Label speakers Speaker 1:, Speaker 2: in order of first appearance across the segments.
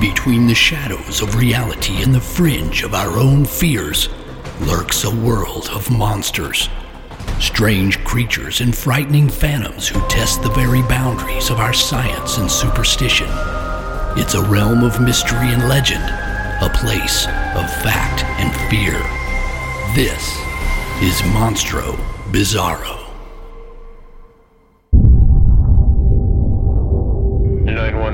Speaker 1: Between the shadows of reality and the fringe of our own fears lurks a world of monsters. Strange creatures and frightening phantoms who test the very boundaries of our science and superstition. It's a realm of mystery and legend, a place of fact and fear. This is Monstro Bizarro.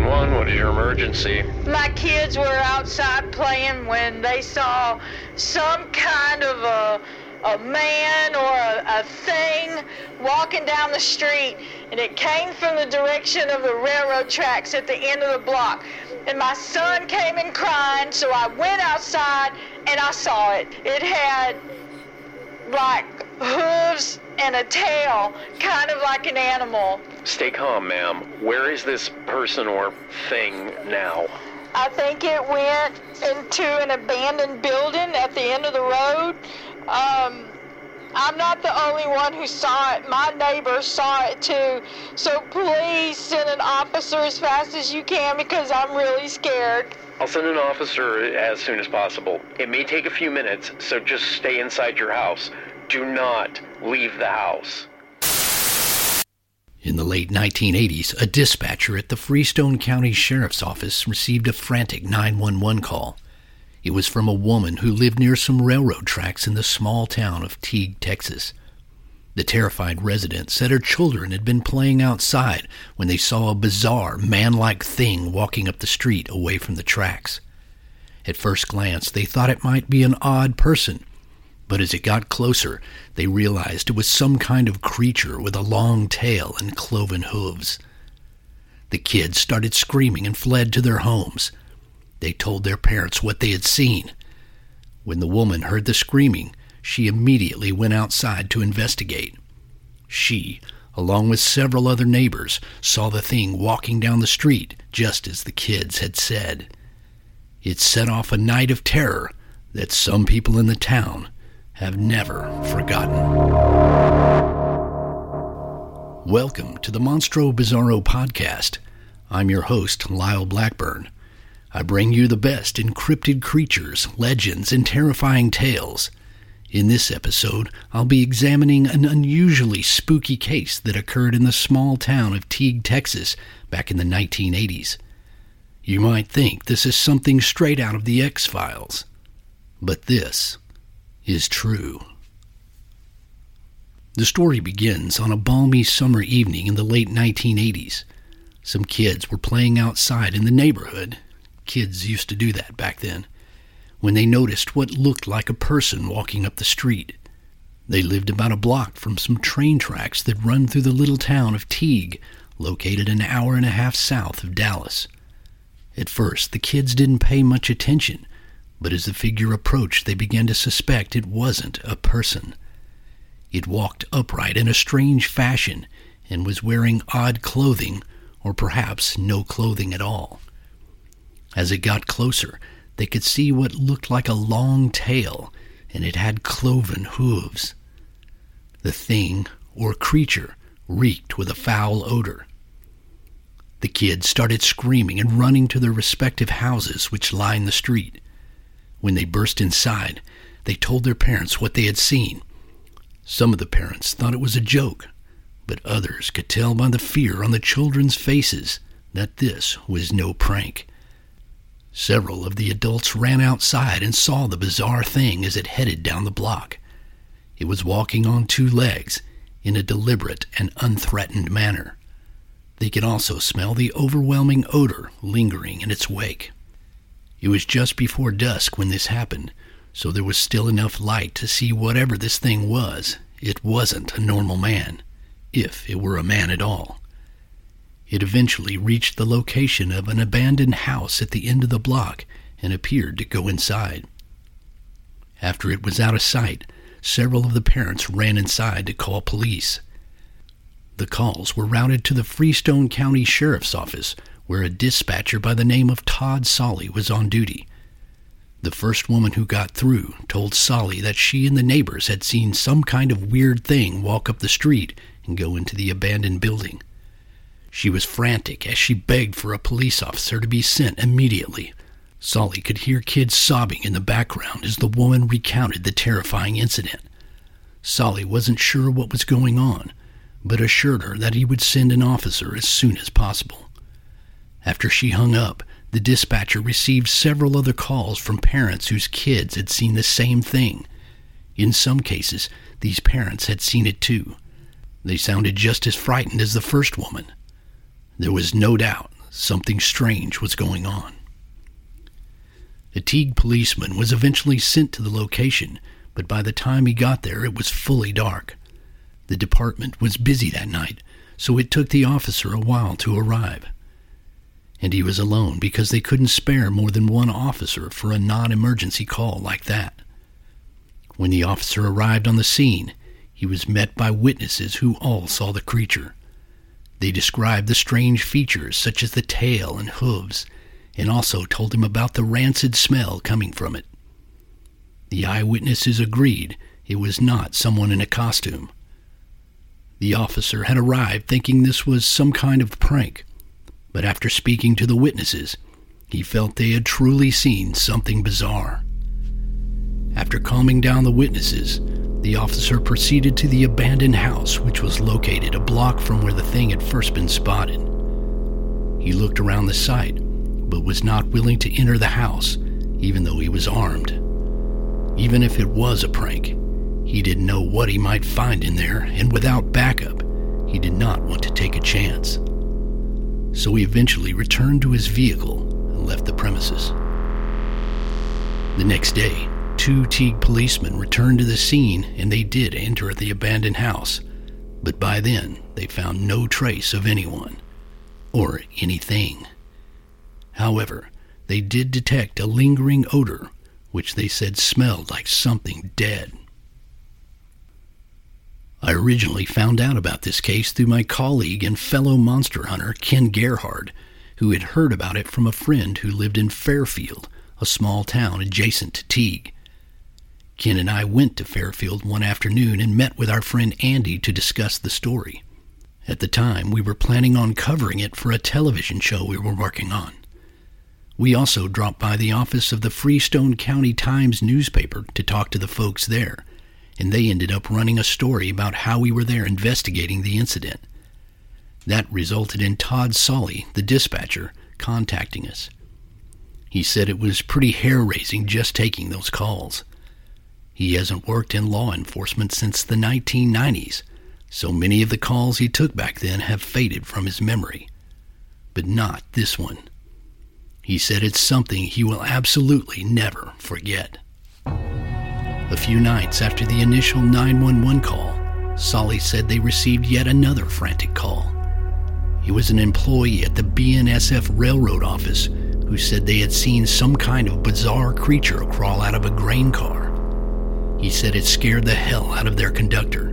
Speaker 2: 911, what is your emergency?
Speaker 3: My kids were outside playing when they saw some kind of a, a man or a, a thing walking down the street, and it came from the direction of the railroad tracks at the end of the block. And my son came in crying, so I went outside and I saw it. It had like hooves and a tail, kind of like an animal.
Speaker 2: Stay calm, ma'am. Where is this person or thing now?
Speaker 3: I think it went into an abandoned building at the end of the road. Um, I'm not the only one who saw it. My neighbor saw it too. So please send an officer as fast as you can because I'm really scared.
Speaker 2: I'll send an officer as soon as possible. It may take a few minutes, so just stay inside your house. Do not leave the house.
Speaker 1: In the late 1980s, a dispatcher at the Freestone County Sheriff's Office received a frantic 911 call. It was from a woman who lived near some railroad tracks in the small town of Teague, Texas. The terrified resident said her children had been playing outside when they saw a bizarre, man like thing walking up the street away from the tracks. At first glance, they thought it might be an odd person, but as it got closer, they realized it was some kind of creature with a long tail and cloven hooves. The kids started screaming and fled to their homes. They told their parents what they had seen. When the woman heard the screaming, she immediately went outside to investigate. She, along with several other neighbors, saw the thing walking down the street just as the kids had said. It set off a night of terror that some people in the town have never forgotten. Welcome to the Monstro Bizarro podcast. I'm your host, Lyle Blackburn. I bring you the best in cryptid creatures, legends, and terrifying tales. In this episode, I'll be examining an unusually spooky case that occurred in the small town of Teague, Texas, back in the 1980s. You might think this is something straight out of the X Files, but this is true. The story begins on a balmy summer evening in the late 1980s. Some kids were playing outside in the neighborhood. Kids used to do that back then. When they noticed what looked like a person walking up the street. They lived about a block from some train tracks that run through the little town of Teague, located an hour and a half south of Dallas. At first, the kids didn't pay much attention, but as the figure approached, they began to suspect it wasn't a person. It walked upright in a strange fashion and was wearing odd clothing, or perhaps no clothing at all. As it got closer, they could see what looked like a long tail, and it had cloven hooves. The thing, or creature, reeked with a foul odor. The kids started screaming and running to their respective houses which lined the street. When they burst inside, they told their parents what they had seen. Some of the parents thought it was a joke, but others could tell by the fear on the children's faces that this was no prank. Several of the adults ran outside and saw the bizarre thing as it headed down the block. It was walking on two legs in a deliberate and unthreatened manner. They could also smell the overwhelming odor lingering in its wake. It was just before dusk when this happened, so there was still enough light to see whatever this thing was it wasn't a normal man, if it were a man at all. It eventually reached the location of an abandoned house at the end of the block and appeared to go inside. After it was out of sight, several of the parents ran inside to call police. The calls were routed to the Freestone County Sheriff's Office, where a dispatcher by the name of Todd Solly was on duty. The first woman who got through told Solly that she and the neighbors had seen some kind of weird thing walk up the street and go into the abandoned building. She was frantic as she begged for a police officer to be sent immediately. Solly could hear kids sobbing in the background as the woman recounted the terrifying incident. Solly wasn't sure what was going on, but assured her that he would send an officer as soon as possible. After she hung up, the dispatcher received several other calls from parents whose kids had seen the same thing. In some cases, these parents had seen it too. They sounded just as frightened as the first woman. There was no doubt something strange was going on. A Teague policeman was eventually sent to the location, but by the time he got there it was fully dark. The department was busy that night, so it took the officer a while to arrive and he was alone because they couldn't spare more than one officer for a non emergency call like that. When the officer arrived on the scene, he was met by witnesses who all saw the creature. They described the strange features such as the tail and hooves, and also told him about the rancid smell coming from it. The eyewitnesses agreed it was not someone in a costume. The officer had arrived thinking this was some kind of prank but after speaking to the witnesses, he felt they had truly seen something bizarre. After calming down the witnesses, the officer proceeded to the abandoned house, which was located a block from where the thing had first been spotted. He looked around the site, but was not willing to enter the house, even though he was armed. Even if it was a prank, he didn't know what he might find in there, and without backup, he did not want to take a chance so he eventually returned to his vehicle and left the premises. The next day, two Teague policemen returned to the scene and they did enter the abandoned house, but by then they found no trace of anyone or anything. However, they did detect a lingering odor, which they said smelled like something dead. I originally found out about this case through my colleague and fellow monster hunter, Ken Gerhard, who had heard about it from a friend who lived in Fairfield, a small town adjacent to Teague. Ken and I went to Fairfield one afternoon and met with our friend Andy to discuss the story. At the time, we were planning on covering it for a television show we were working on. We also dropped by the office of the Freestone County Times newspaper to talk to the folks there and they ended up running a story about how we were there investigating the incident. That resulted in Todd Solly, the dispatcher, contacting us. He said it was pretty hair raising just taking those calls. He hasn't worked in law enforcement since the 1990s, so many of the calls he took back then have faded from his memory. But not this one. He said it's something he will absolutely never forget. A few nights after the initial 911 call, Solly said they received yet another frantic call. He was an employee at the BNSF Railroad office who said they had seen some kind of bizarre creature crawl out of a grain car. He said it scared the hell out of their conductor.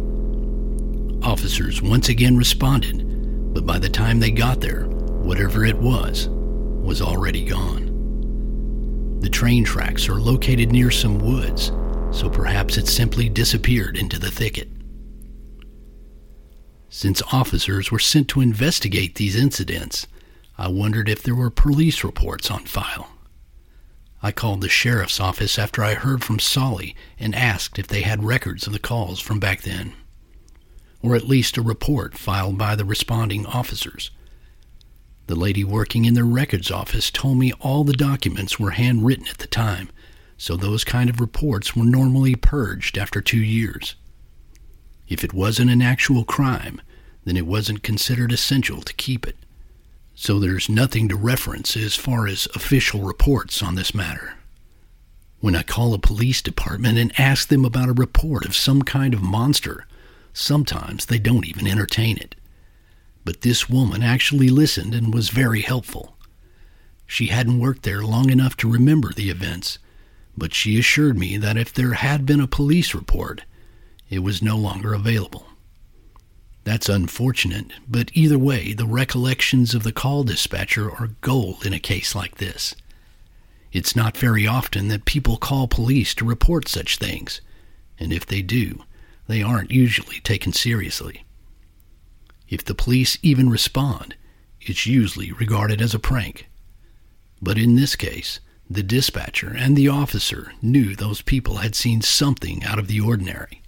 Speaker 1: Officers once again responded, but by the time they got there, whatever it was, was already gone. The train tracks are located near some woods, so perhaps it simply disappeared into the thicket. Since officers were sent to investigate these incidents, I wondered if there were police reports on file. I called the sheriff's office after I heard from Solly and asked if they had records of the calls from back then, or at least a report filed by the responding officers. The lady working in the records office told me all the documents were handwritten at the time so those kind of reports were normally purged after two years. If it wasn't an actual crime, then it wasn't considered essential to keep it. So there's nothing to reference as far as official reports on this matter. When I call a police department and ask them about a report of some kind of monster, sometimes they don't even entertain it. But this woman actually listened and was very helpful. She hadn't worked there long enough to remember the events, but she assured me that if there had been a police report, it was no longer available. That's unfortunate, but either way, the recollections of the call dispatcher are gold in a case like this. It's not very often that people call police to report such things, and if they do, they aren't usually taken seriously. If the police even respond, it's usually regarded as a prank. But in this case, the dispatcher and the officer knew those people had seen something out of the ordinary.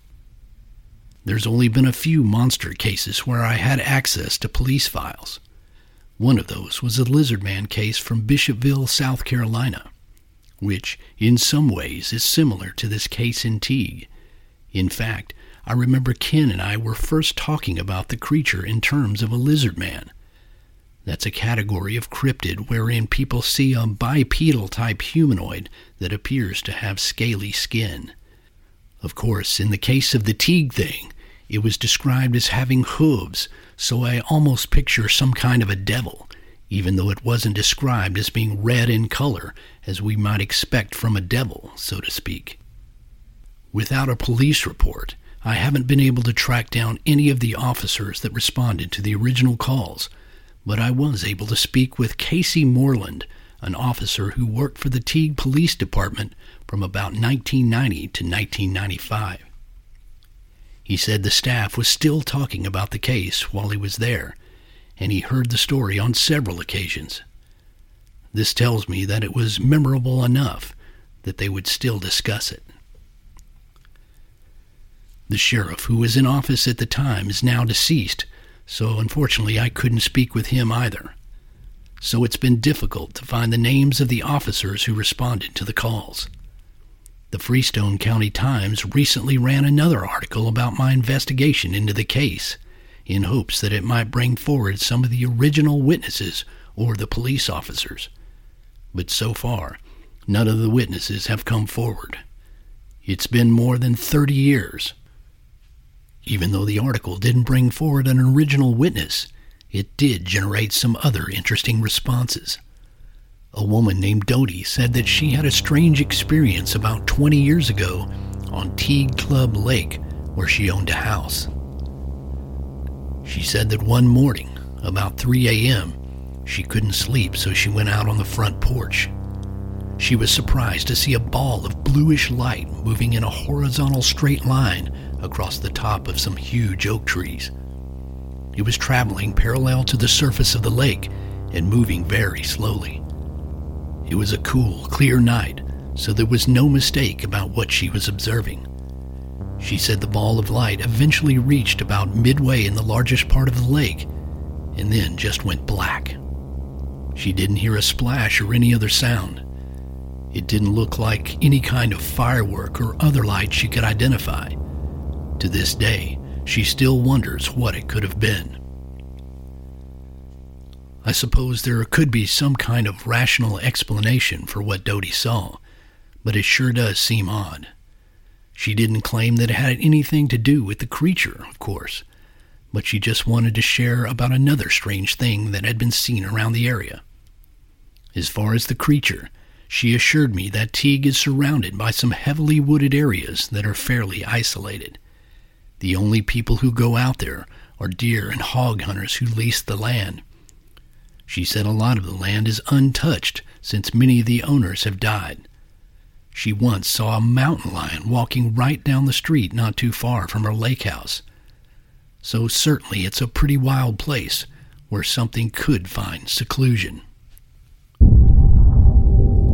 Speaker 1: There's only been a few monster cases where I had access to police files. One of those was a lizard man case from Bishopville, South Carolina, which in some ways is similar to this case in Teague. In fact, I remember Ken and I were first talking about the creature in terms of a lizard man. That's a category of cryptid wherein people see a bipedal type humanoid that appears to have scaly skin. Of course, in the case of the Teague thing, it was described as having hooves, so I almost picture some kind of a devil, even though it wasn't described as being red in color, as we might expect from a devil, so to speak. Without a police report, I haven't been able to track down any of the officers that responded to the original calls, but I was able to speak with Casey Moreland, an officer who worked for the Teague Police Department from about 1990 to 1995. He said the staff was still talking about the case while he was there, and he heard the story on several occasions. This tells me that it was memorable enough that they would still discuss it. The sheriff who was in office at the time is now deceased, so unfortunately I couldn't speak with him either. So it's been difficult to find the names of the officers who responded to the calls. The Freestone County Times recently ran another article about my investigation into the case in hopes that it might bring forward some of the original witnesses or the police officers. But so far, none of the witnesses have come forward. It's been more than 30 years. Even though the article didn't bring forward an original witness, it did generate some other interesting responses. A woman named Doty said that she had a strange experience about 20 years ago on Teague Club Lake, where she owned a house. She said that one morning, about 3 a.m., she couldn't sleep, so she went out on the front porch. She was surprised to see a ball of bluish light moving in a horizontal straight line across the top of some huge oak trees. It was traveling parallel to the surface of the lake and moving very slowly. It was a cool, clear night, so there was no mistake about what she was observing. She said the ball of light eventually reached about midway in the largest part of the lake and then just went black. She didn't hear a splash or any other sound. It didn't look like any kind of firework or other light she could identify. To this day, she still wonders what it could have been. I suppose there could be some kind of rational explanation for what Dodie saw, but it sure does seem odd. She didn't claim that it had anything to do with the creature, of course, but she just wanted to share about another strange thing that had been seen around the area. As far as the creature, she assured me that Teague is surrounded by some heavily wooded areas that are fairly isolated. The only people who go out there are deer and hog hunters who lease the land. She said a lot of the land is untouched since many of the owners have died. She once saw a mountain lion walking right down the street not too far from her lake house. So certainly it's a pretty wild place where something could find seclusion.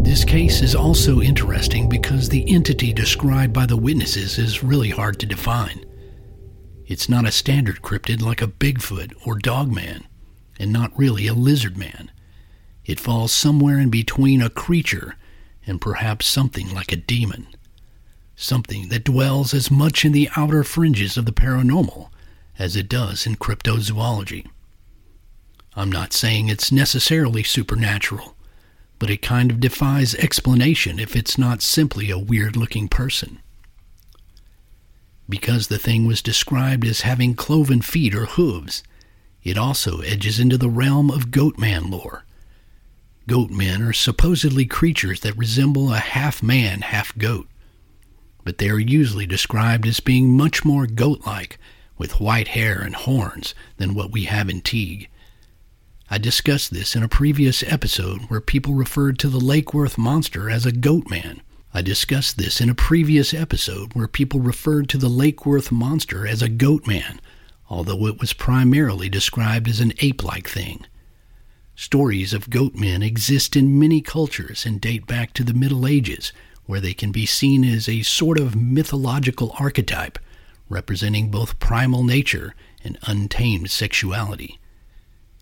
Speaker 1: This case is also interesting because the entity described by the witnesses is really hard to define. It's not a standard cryptid like a Bigfoot or Dogman, and not really a lizard man. It falls somewhere in between a creature and perhaps something like a demon. Something that dwells as much in the outer fringes of the paranormal as it does in cryptozoology. I'm not saying it's necessarily supernatural, but it kind of defies explanation if it's not simply a weird looking person. Because the thing was described as having cloven feet or hooves, it also edges into the realm of goatman lore. Goatmen are supposedly creatures that resemble a half man, half goat, but they are usually described as being much more goat like, with white hair and horns, than what we have in Teague. I discussed this in a previous episode where people referred to the Lake Worth monster as a goat man. I discussed this in a previous episode where people referred to the Lake Worth monster as a goat man, although it was primarily described as an ape like thing. Stories of goat men exist in many cultures and date back to the Middle Ages, where they can be seen as a sort of mythological archetype representing both primal nature and untamed sexuality.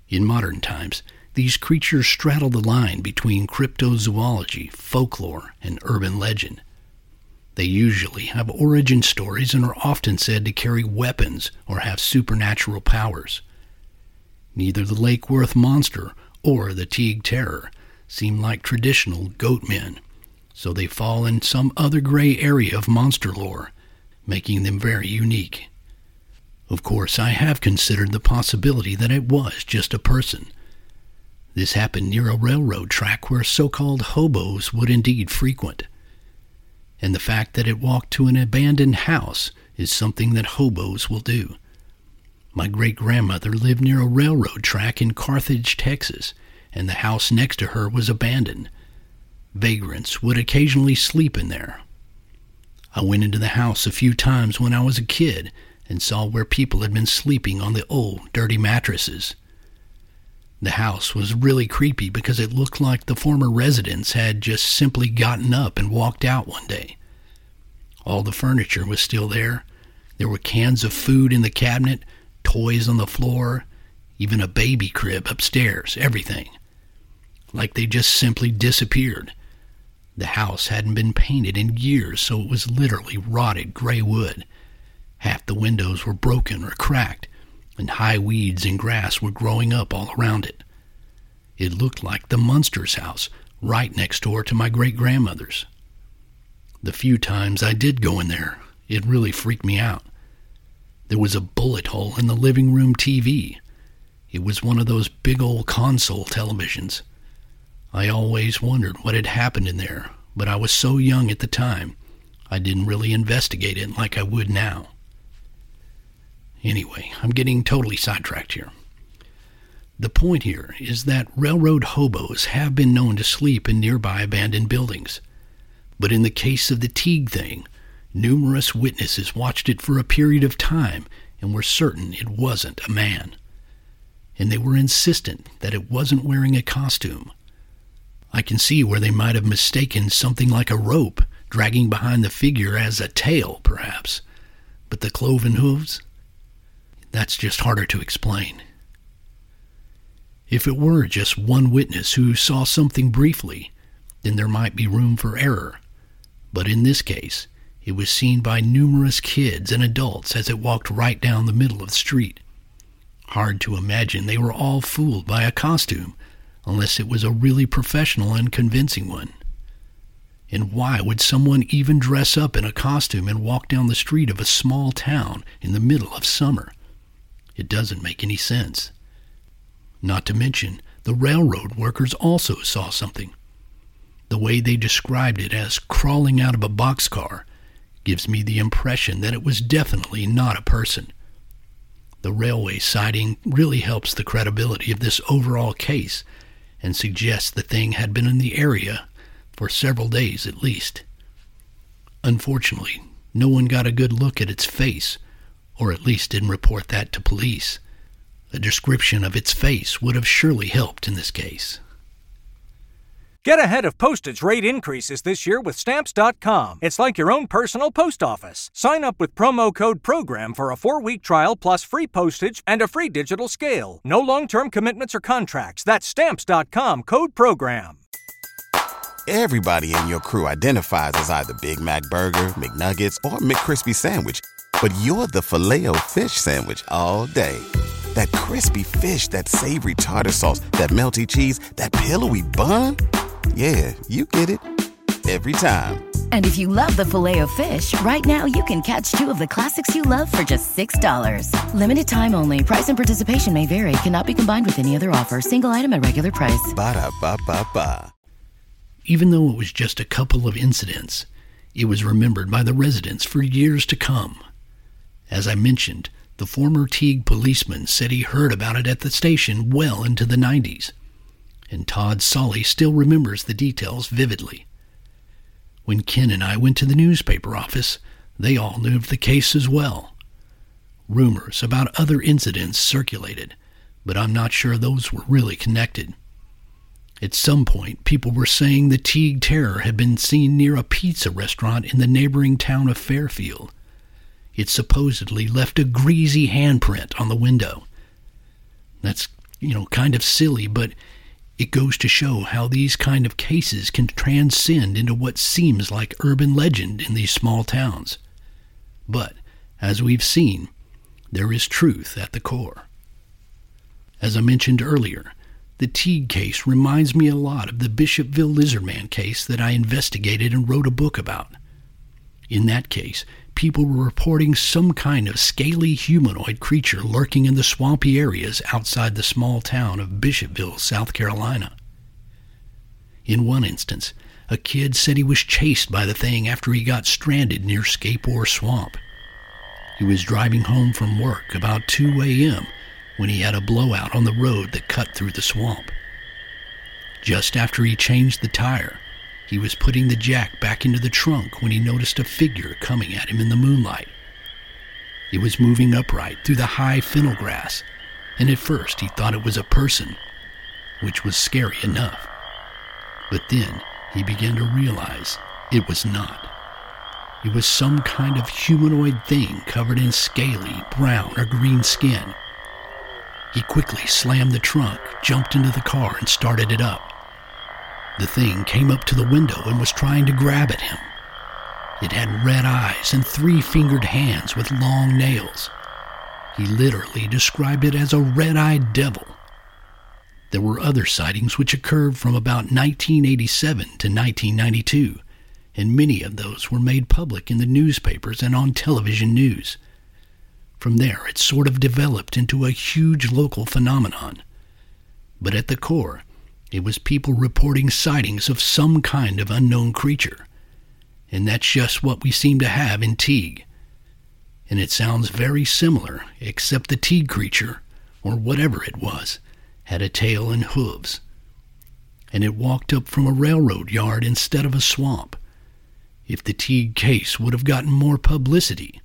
Speaker 1: In modern times, these creatures straddle the line between cryptozoology, folklore, and urban legend. They usually have origin stories and are often said to carry weapons or have supernatural powers. Neither the Lake Worth monster or the Teague Terror seem like traditional goat men, so they fall in some other gray area of monster lore, making them very unique. Of course, I have considered the possibility that it was just a person. This happened near a railroad track where so called hobos would indeed frequent. And the fact that it walked to an abandoned house is something that hobos will do. My great grandmother lived near a railroad track in Carthage, Texas, and the house next to her was abandoned. Vagrants would occasionally sleep in there. I went into the house a few times when I was a kid and saw where people had been sleeping on the old, dirty mattresses. The house was really creepy because it looked like the former residents had just simply gotten up and walked out one day. All the furniture was still there. There were cans of food in the cabinet, toys on the floor, even a baby crib upstairs, everything. Like they just simply disappeared. The house hadn't been painted in years, so it was literally rotted gray wood Half the windows were broken or cracked, and high weeds and grass were growing up all around it. It looked like the Munsters' house, right next door to my great grandmother's. The few times I did go in there, it really freaked me out. There was a bullet hole in the living room TV. It was one of those big old console televisions. I always wondered what had happened in there, but I was so young at the time, I didn't really investigate it like I would now. Anyway, I'm getting totally sidetracked here. The point here is that railroad hobos have been known to sleep in nearby abandoned buildings. But in the case of the Teague thing, numerous witnesses watched it for a period of time and were certain it wasn't a man. And they were insistent that it wasn't wearing a costume. I can see where they might have mistaken something like a rope dragging behind the figure as a tail, perhaps. But the cloven hooves? That's just harder to explain. If it were just one witness who saw something briefly, then there might be room for error. But in this case, it was seen by numerous kids and adults as it walked right down the middle of the street. Hard to imagine they were all fooled by a costume, unless it was a really professional and convincing one. And why would someone even dress up in a costume and walk down the street of a small town in the middle of summer? It doesn't make any sense. Not to mention, the railroad workers also saw something. The way they described it as crawling out of a boxcar gives me the impression that it was definitely not a person. The railway siding really helps the credibility of this overall case and suggests the thing had been in the area for several days at least. Unfortunately, no one got a good look at its face or at least didn't report that to police. A description of its face would have surely helped in this case.
Speaker 4: Get ahead of postage rate increases this year with Stamps.com. It's like your own personal post office. Sign up with promo code PROGRAM for a four week trial plus free postage and a free digital scale. No long term commitments or contracts. That's Stamps.com code PROGRAM.
Speaker 5: Everybody in your crew identifies as either Big Mac Burger, McNuggets, or McCrispy Sandwich but you're the filet o fish sandwich all day. That crispy fish, that savory tartar sauce, that melty cheese, that pillowy bun. Yeah, you get it every time.
Speaker 6: And if you love the filet of fish, right now you can catch two of the classics you love for just $6. Limited time only. Price and participation may vary. Cannot be combined with any other offer. Single item at regular price.
Speaker 5: Ba da ba ba ba.
Speaker 1: Even though it was just a couple of incidents, it was remembered by the residents for years to come. As I mentioned, the former Teague policeman said he heard about it at the station well into the 90s, and Todd Solly still remembers the details vividly. When Ken and I went to the newspaper office, they all knew of the case as well. Rumors about other incidents circulated, but I'm not sure those were really connected. At some point, people were saying the Teague Terror had been seen near a pizza restaurant in the neighboring town of Fairfield. It supposedly left a greasy handprint on the window. That's, you know, kind of silly, but it goes to show how these kind of cases can transcend into what seems like urban legend in these small towns. But, as we've seen, there is truth at the core. As I mentioned earlier, the Teague case reminds me a lot of the Bishopville Lizardman case that I investigated and wrote a book about. In that case, people were reporting some kind of scaly humanoid creature lurking in the swampy areas outside the small town of Bishopville, South Carolina. In one instance, a kid said he was chased by the thing after he got stranded near Scape Ore Swamp. He was driving home from work about 2 a.m. when he had a blowout on the road that cut through the swamp. Just after he changed the tire, he was putting the jack back into the trunk when he noticed a figure coming at him in the moonlight. It was moving upright through the high fennel grass, and at first he thought it was a person, which was scary enough. But then he began to realize it was not. It was some kind of humanoid thing covered in scaly brown or green skin. He quickly slammed the trunk, jumped into the car, and started it up. The thing came up to the window and was trying to grab at him. It had red eyes and three fingered hands with long nails. He literally described it as a red eyed devil. There were other sightings which occurred from about 1987 to 1992, and many of those were made public in the newspapers and on television news. From there, it sort of developed into a huge local phenomenon. But at the core, it was people reporting sightings of some kind of unknown creature. And that's just what we seem to have in Teague. And it sounds very similar, except the Teague creature, or whatever it was, had a tail and hooves. And it walked up from a railroad yard instead of a swamp. If the Teague case would have gotten more publicity,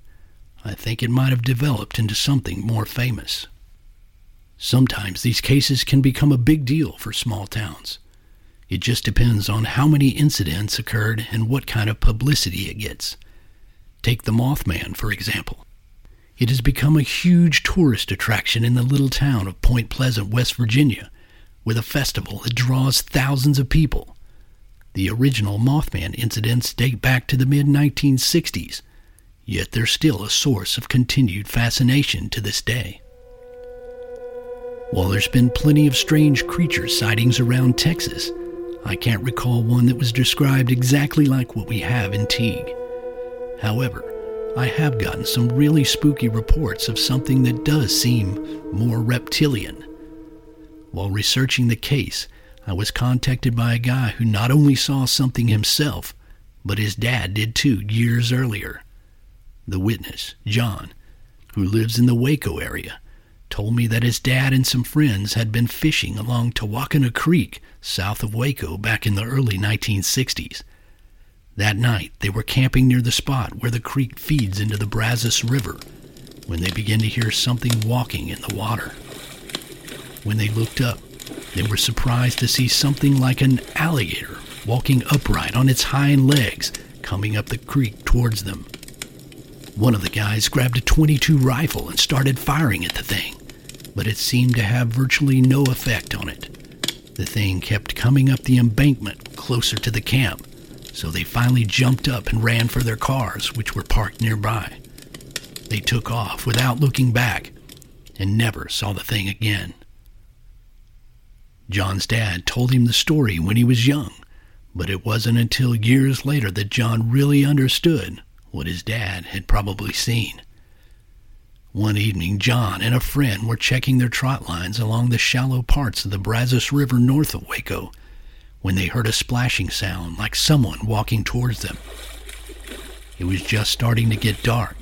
Speaker 1: I think it might have developed into something more famous. Sometimes these cases can become a big deal for small towns. It just depends on how many incidents occurred and what kind of publicity it gets. Take the Mothman, for example. It has become a huge tourist attraction in the little town of Point Pleasant, West Virginia, with a festival that draws thousands of people. The original Mothman incidents date back to the mid 1960s, yet they're still a source of continued fascination to this day. While there's been plenty of strange creature sightings around Texas, I can't recall one that was described exactly like what we have in Teague. However, I have gotten some really spooky reports of something that does seem more reptilian. While researching the case, I was contacted by a guy who not only saw something himself, but his dad did too years earlier. The witness, John, who lives in the Waco area, told me that his dad and some friends had been fishing along Tehuacana Creek south of Waco back in the early 1960s. That night, they were camping near the spot where the creek feeds into the Brazos River when they began to hear something walking in the water. When they looked up, they were surprised to see something like an alligator walking upright on its hind legs coming up the creek towards them. One of the guys grabbed a 22 rifle and started firing at the thing, but it seemed to have virtually no effect on it. The thing kept coming up the embankment closer to the camp, so they finally jumped up and ran for their cars, which were parked nearby. They took off without looking back and never saw the thing again. John's dad told him the story when he was young, But it wasn't until years later that John really understood what his dad had probably seen. One evening, John and a friend were checking their trot lines along the shallow parts of the Brazos River north of Waco when they heard a splashing sound like someone walking towards them. It was just starting to get dark,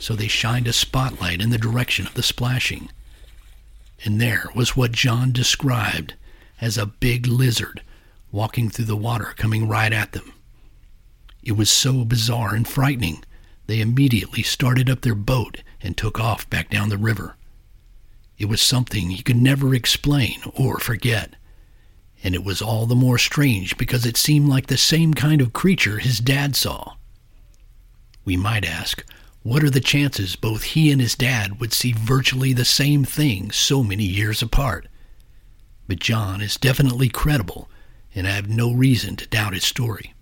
Speaker 1: so they shined a spotlight in the direction of the splashing. And there was what John described as a big lizard walking through the water coming right at them. It was so bizarre and frightening, they immediately started up their boat and took off back down the river. It was something he could never explain or forget, and it was all the more strange because it seemed like the same kind of creature his dad saw. We might ask, what are the chances both he and his dad would see virtually the same thing so many years apart? But John is definitely credible and I have no reason to doubt his story.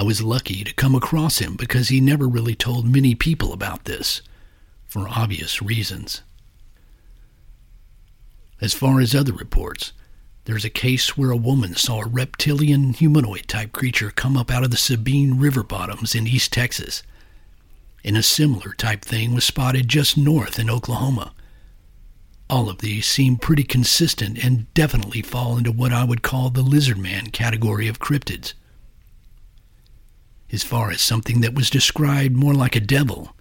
Speaker 1: I was lucky to come across him because he never really told many people about this, for obvious reasons. As far as other reports, there's a case where a woman saw a reptilian humanoid type creature come up out of the Sabine River bottoms in East Texas. And a similar type thing was spotted just north in Oklahoma. All of these seem pretty consistent and definitely fall into what I would call the lizard man category of cryptids. As far as something that was described more like a devil,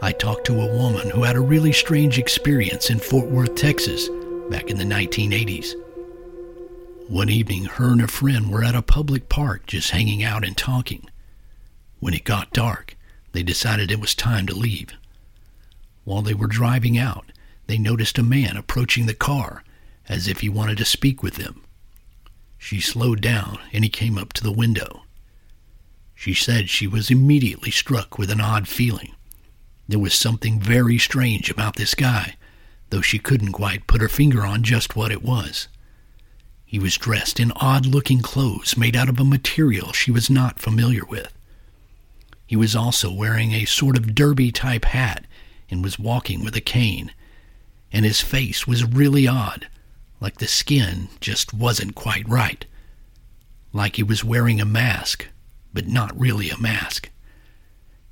Speaker 1: I talked to a woman who had a really strange experience in Fort Worth, Texas, back in the 1980s. One evening, her and a friend were at a public park just hanging out and talking. When it got dark, they decided it was time to leave. While they were driving out, they noticed a man approaching the car as if he wanted to speak with them. She slowed down and he came up to the window. She said she was immediately struck with an odd feeling. There was something very strange about this guy, though she couldn't quite put her finger on just what it was. He was dressed in odd looking clothes made out of a material she was not familiar with. He was also wearing a sort of derby type hat and was walking with a cane and his face was really odd, like the skin just wasn't quite right. Like he was wearing a mask, but not really a mask.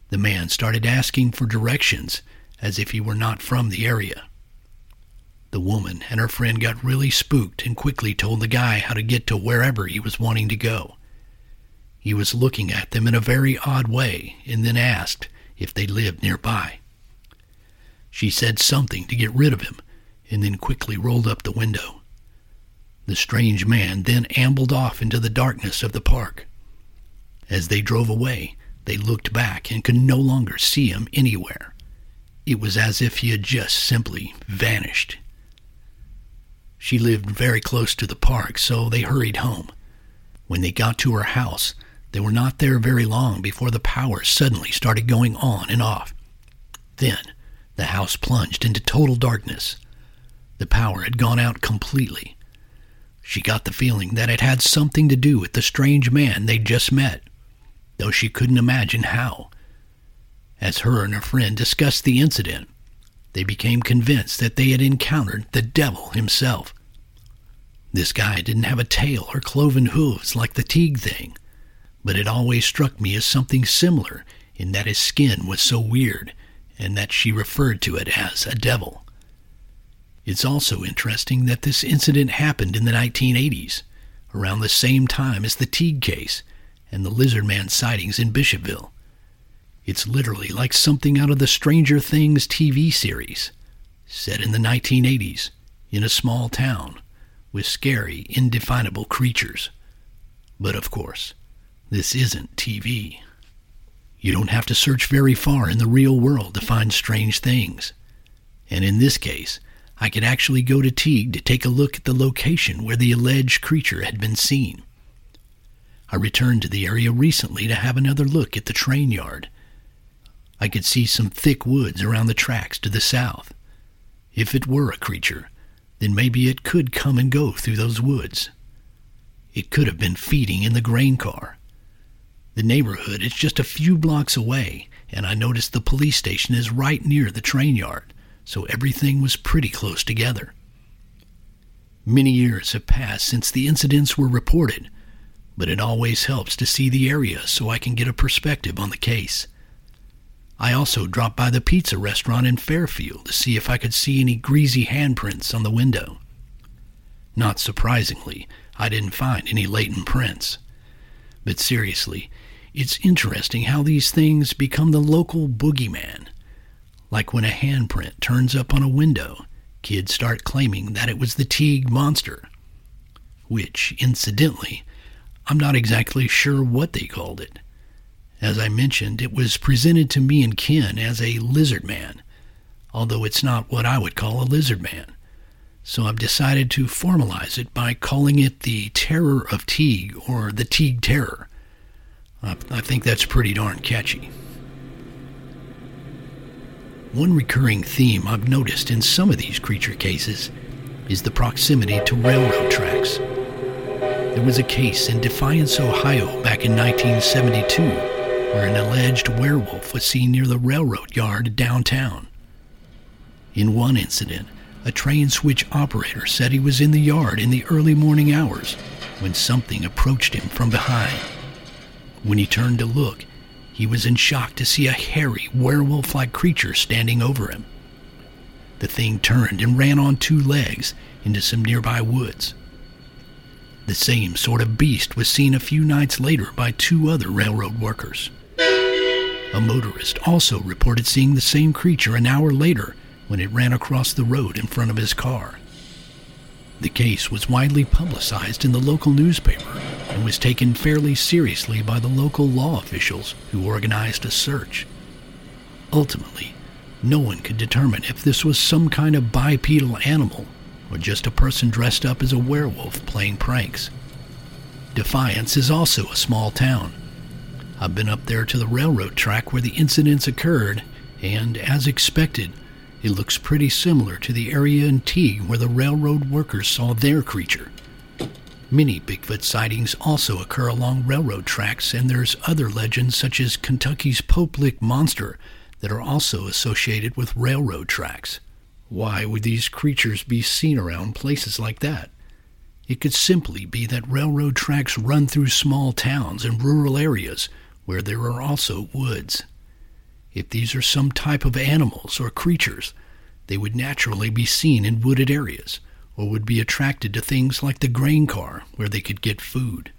Speaker 1: The man started asking for directions as if he were not from the area. The woman and her friend got really spooked and quickly told the guy how to get to wherever he was wanting to go. He was looking at them in a very odd way and then asked if they lived nearby. She said something to get rid of him and then quickly rolled up the window. The strange man then ambled off into the darkness of the park. As they drove away, they looked back and could no longer see him anywhere. It was as if he had just simply vanished. She lived very close to the park, so they hurried home. When they got to her house, they were not there very long before the power suddenly started going on and off. Then, the house plunged into total darkness. The power had gone out completely. She got the feeling that it had something to do with the strange man they'd just met, though she couldn't imagine how. As her and her friend discussed the incident, they became convinced that they had encountered the devil himself. This guy didn't have a tail or cloven hooves like the Teague thing, but it always struck me as something similar in that his skin was so weird and that she referred to it as a devil. It's also interesting that this incident happened in the 1980s, around the same time as the Teague case and the Lizard Man sightings in Bishopville. It's literally like something out of the Stranger Things TV series, set in the 1980s in a small town with scary, indefinable creatures. But of course, this isn't TV. You don't have to search very far in the real world to find strange things. And in this case, I could actually go to Teague to take a look at the location where the alleged creature had been seen. I returned to the area recently to have another look at the train yard. I could see some thick woods around the tracks to the south. If it were a creature, then maybe it could come and go through those woods. It could have been feeding in the grain car. The neighborhood is just a few blocks away, and I noticed the police station is right near the train yard, so everything was pretty close together. Many years have passed since the incidents were reported, but it always helps to see the area so I can get a perspective on the case. I also dropped by the pizza restaurant in Fairfield to see if I could see any greasy handprints on the window. Not surprisingly, I didn't find any latent prints. But seriously, it's interesting how these things become the local boogeyman. Like when a handprint turns up on a window, kids start claiming that it was the Teague monster. Which, incidentally, I'm not exactly sure what they called it. As I mentioned, it was presented to me and Ken as a lizard man, although it's not what I would call a lizard man. So I've decided to formalize it by calling it the Terror of Teague or the Teague Terror. I, I think that's pretty darn catchy. One recurring theme I've noticed in some of these creature cases is the proximity to railroad tracks. There was a case in Defiance, Ohio back in 1972 where an alleged werewolf was seen near the railroad yard downtown. In one incident, a train switch operator said he was in the yard in the early morning hours when something approached him from behind. When he turned to look, he was in shock to see a hairy, werewolf like creature standing over him. The thing turned and ran on two legs into some nearby woods. The same sort of beast was seen a few nights later by two other railroad workers. A motorist also reported seeing the same creature an hour later when it ran across the road in front of his car. The case was widely publicized in the local newspaper and was taken fairly seriously by the local law officials who organized a search. Ultimately, no one could determine if this was some kind of bipedal animal or just a person dressed up as a werewolf playing pranks. Defiance is also a small town. I've been up there to the railroad track where the incidents occurred, and as expected, it looks pretty similar to the area in Teague where the railroad workers saw their creature. Many Bigfoot sightings also occur along railroad tracks, and there's other legends such as Kentucky's Pope Lick Monster that are also associated with railroad tracks. Why would these creatures be seen around places like that? It could simply be that railroad tracks run through small towns and rural areas where there are also woods. If these are some type of animals or creatures, they would naturally be seen in wooded areas or would be attracted to things like the grain car where they could get food.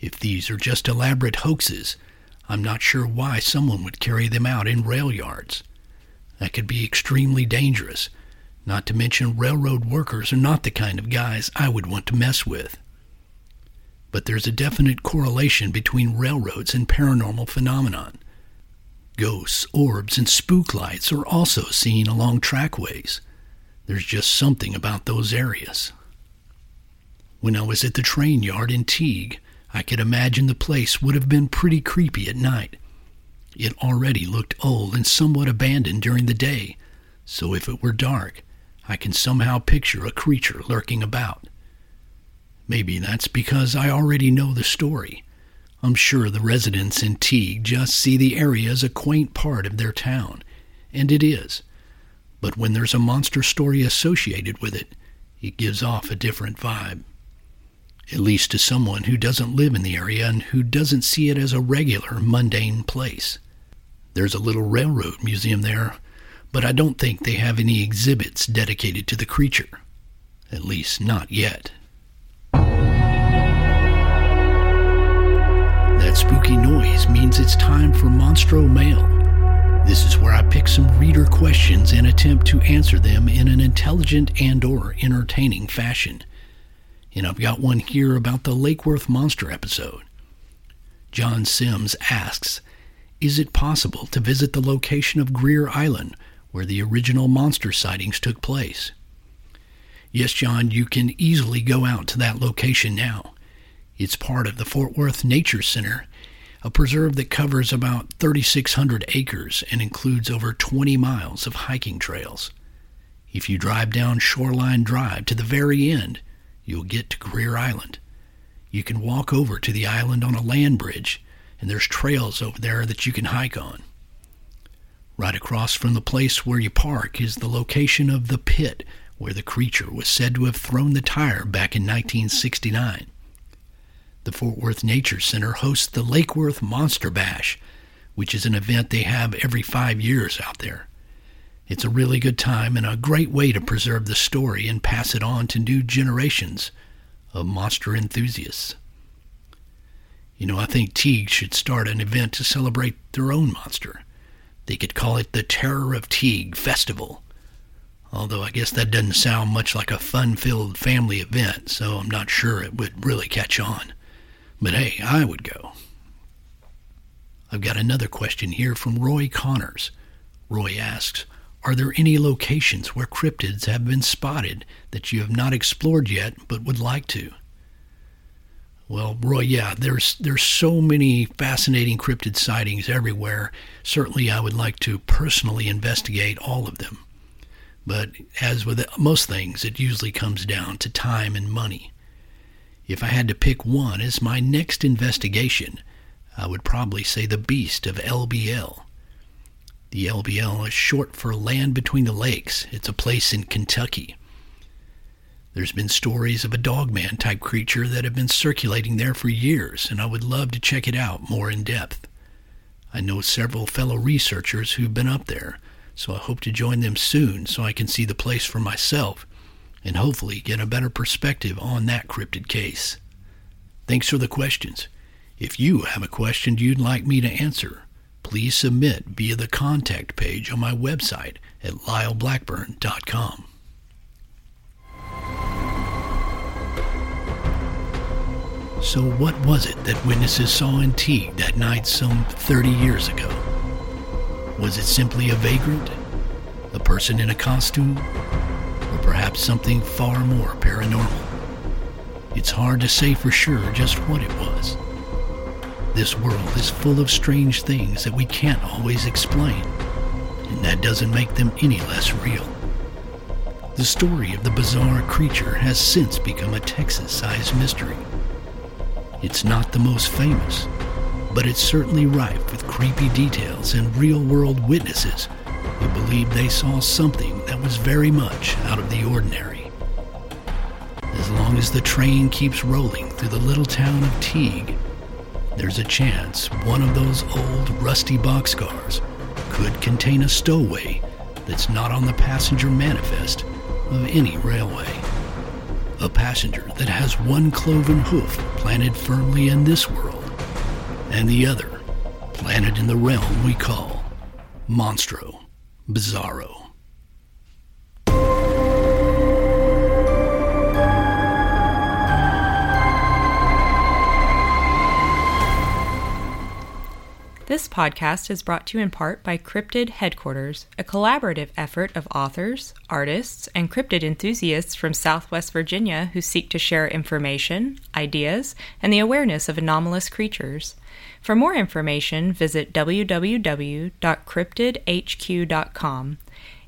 Speaker 1: If these are just elaborate hoaxes, I'm not sure why someone would carry them out in rail yards. That could be extremely dangerous, not to mention railroad workers are not the kind of guys I would want to mess with. But there's a definite correlation between railroads and paranormal phenomenon. Ghosts, orbs, and spook lights are also seen along trackways. There's just something about those areas. When I was at the train yard in Teague, I could imagine the place would have been pretty creepy at night. It already looked old and somewhat abandoned during the day, so if it were dark, I can somehow picture a creature lurking about. Maybe that's because I already know the story. I'm sure the residents in Teague just see the area as a quaint part of their town, and it is. But when there's a monster story associated with it, it gives off a different vibe. At least to someone who doesn't live in the area and who doesn't see it as a regular, mundane place. There's a little railroad museum there, but I don't think they have any exhibits dedicated to the creature. At least not yet. That spooky noise means it's time for Monstro Mail. This is where I pick some reader questions and attempt to answer them in an intelligent and or entertaining fashion. And I've got one here about the Lake Worth Monster episode. John Sims asks, is it possible to visit the location of Greer Island where the original monster sightings took place? Yes, John, you can easily go out to that location now. It's part of the Fort Worth Nature Center, a preserve that covers about 3,600 acres and includes over 20 miles of hiking trails. If you drive down Shoreline Drive to the very end, you'll get to Greer Island. You can walk over to the island on a land bridge, and there's trails over there that you can hike on. Right across from the place where you park is the location of the pit where the creature was said to have thrown the tire back in 1969. The Fort Worth Nature Center hosts the Lake Worth Monster Bash, which is an event they have every five years out there. It's a really good time and a great way to preserve the story and pass it on to new generations of monster enthusiasts. You know, I think Teague should start an event to celebrate their own monster. They could call it the Terror of Teague Festival. Although I guess that doesn't sound much like a fun filled family event, so I'm not sure it would really catch on. But hey, I would go. I've got another question here from Roy Connors. Roy asks Are there any locations where cryptids have been spotted that you have not explored yet but would like to? Well, Roy, yeah, there's there's so many fascinating cryptid sightings everywhere. Certainly, I would like to personally investigate all of them. But as with most things, it usually comes down to time and money. If I had to pick one as my next investigation, I would probably say the beast of LBL. The LBL is short for Land Between the Lakes. It's a place in Kentucky. There's been stories of a dogman type creature that have been circulating there for years, and I would love to check it out more in depth. I know several fellow researchers who've been up there, so I hope to join them soon so I can see the place for myself and hopefully get a better perspective on that cryptid case. Thanks for the questions. If you have a question you'd like me to answer, please submit via the contact page on my website at lyleblackburn.com. So, what was it that witnesses saw in Teague that night some 30 years ago? Was it simply a vagrant? A person in a costume? Or perhaps something far more paranormal? It's hard to say for sure just what it was. This world is full of strange things that we can't always explain, and that doesn't make them any less real. The story of the bizarre creature has since become a Texas sized mystery. It's not the most famous, but it's certainly rife with creepy details and real world witnesses who believe they saw something that was very much out of the ordinary. As long as the train keeps rolling through the little town of Teague, there's a chance one of those old rusty boxcars could contain a stowaway that's not on the passenger manifest of any railway a passenger that has one cloven hoof planted firmly in this world, and the other planted in the realm we call Monstro Bizarro.
Speaker 7: This podcast is brought to you in part by Cryptid Headquarters, a collaborative effort of authors, artists, and cryptid enthusiasts from Southwest Virginia who seek to share information, ideas, and the awareness of anomalous creatures. For more information, visit www.cryptidhq.com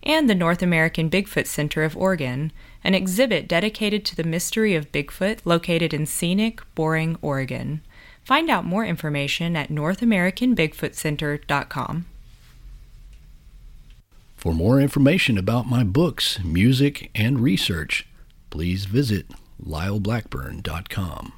Speaker 7: and the North American Bigfoot Center of Oregon, an exhibit dedicated to the mystery of Bigfoot located in scenic, Boring, Oregon. Find out more information at NorthAmericanBigfootCenter.com.
Speaker 1: For more information about my books, music, and research, please visit lyleblackburn.com.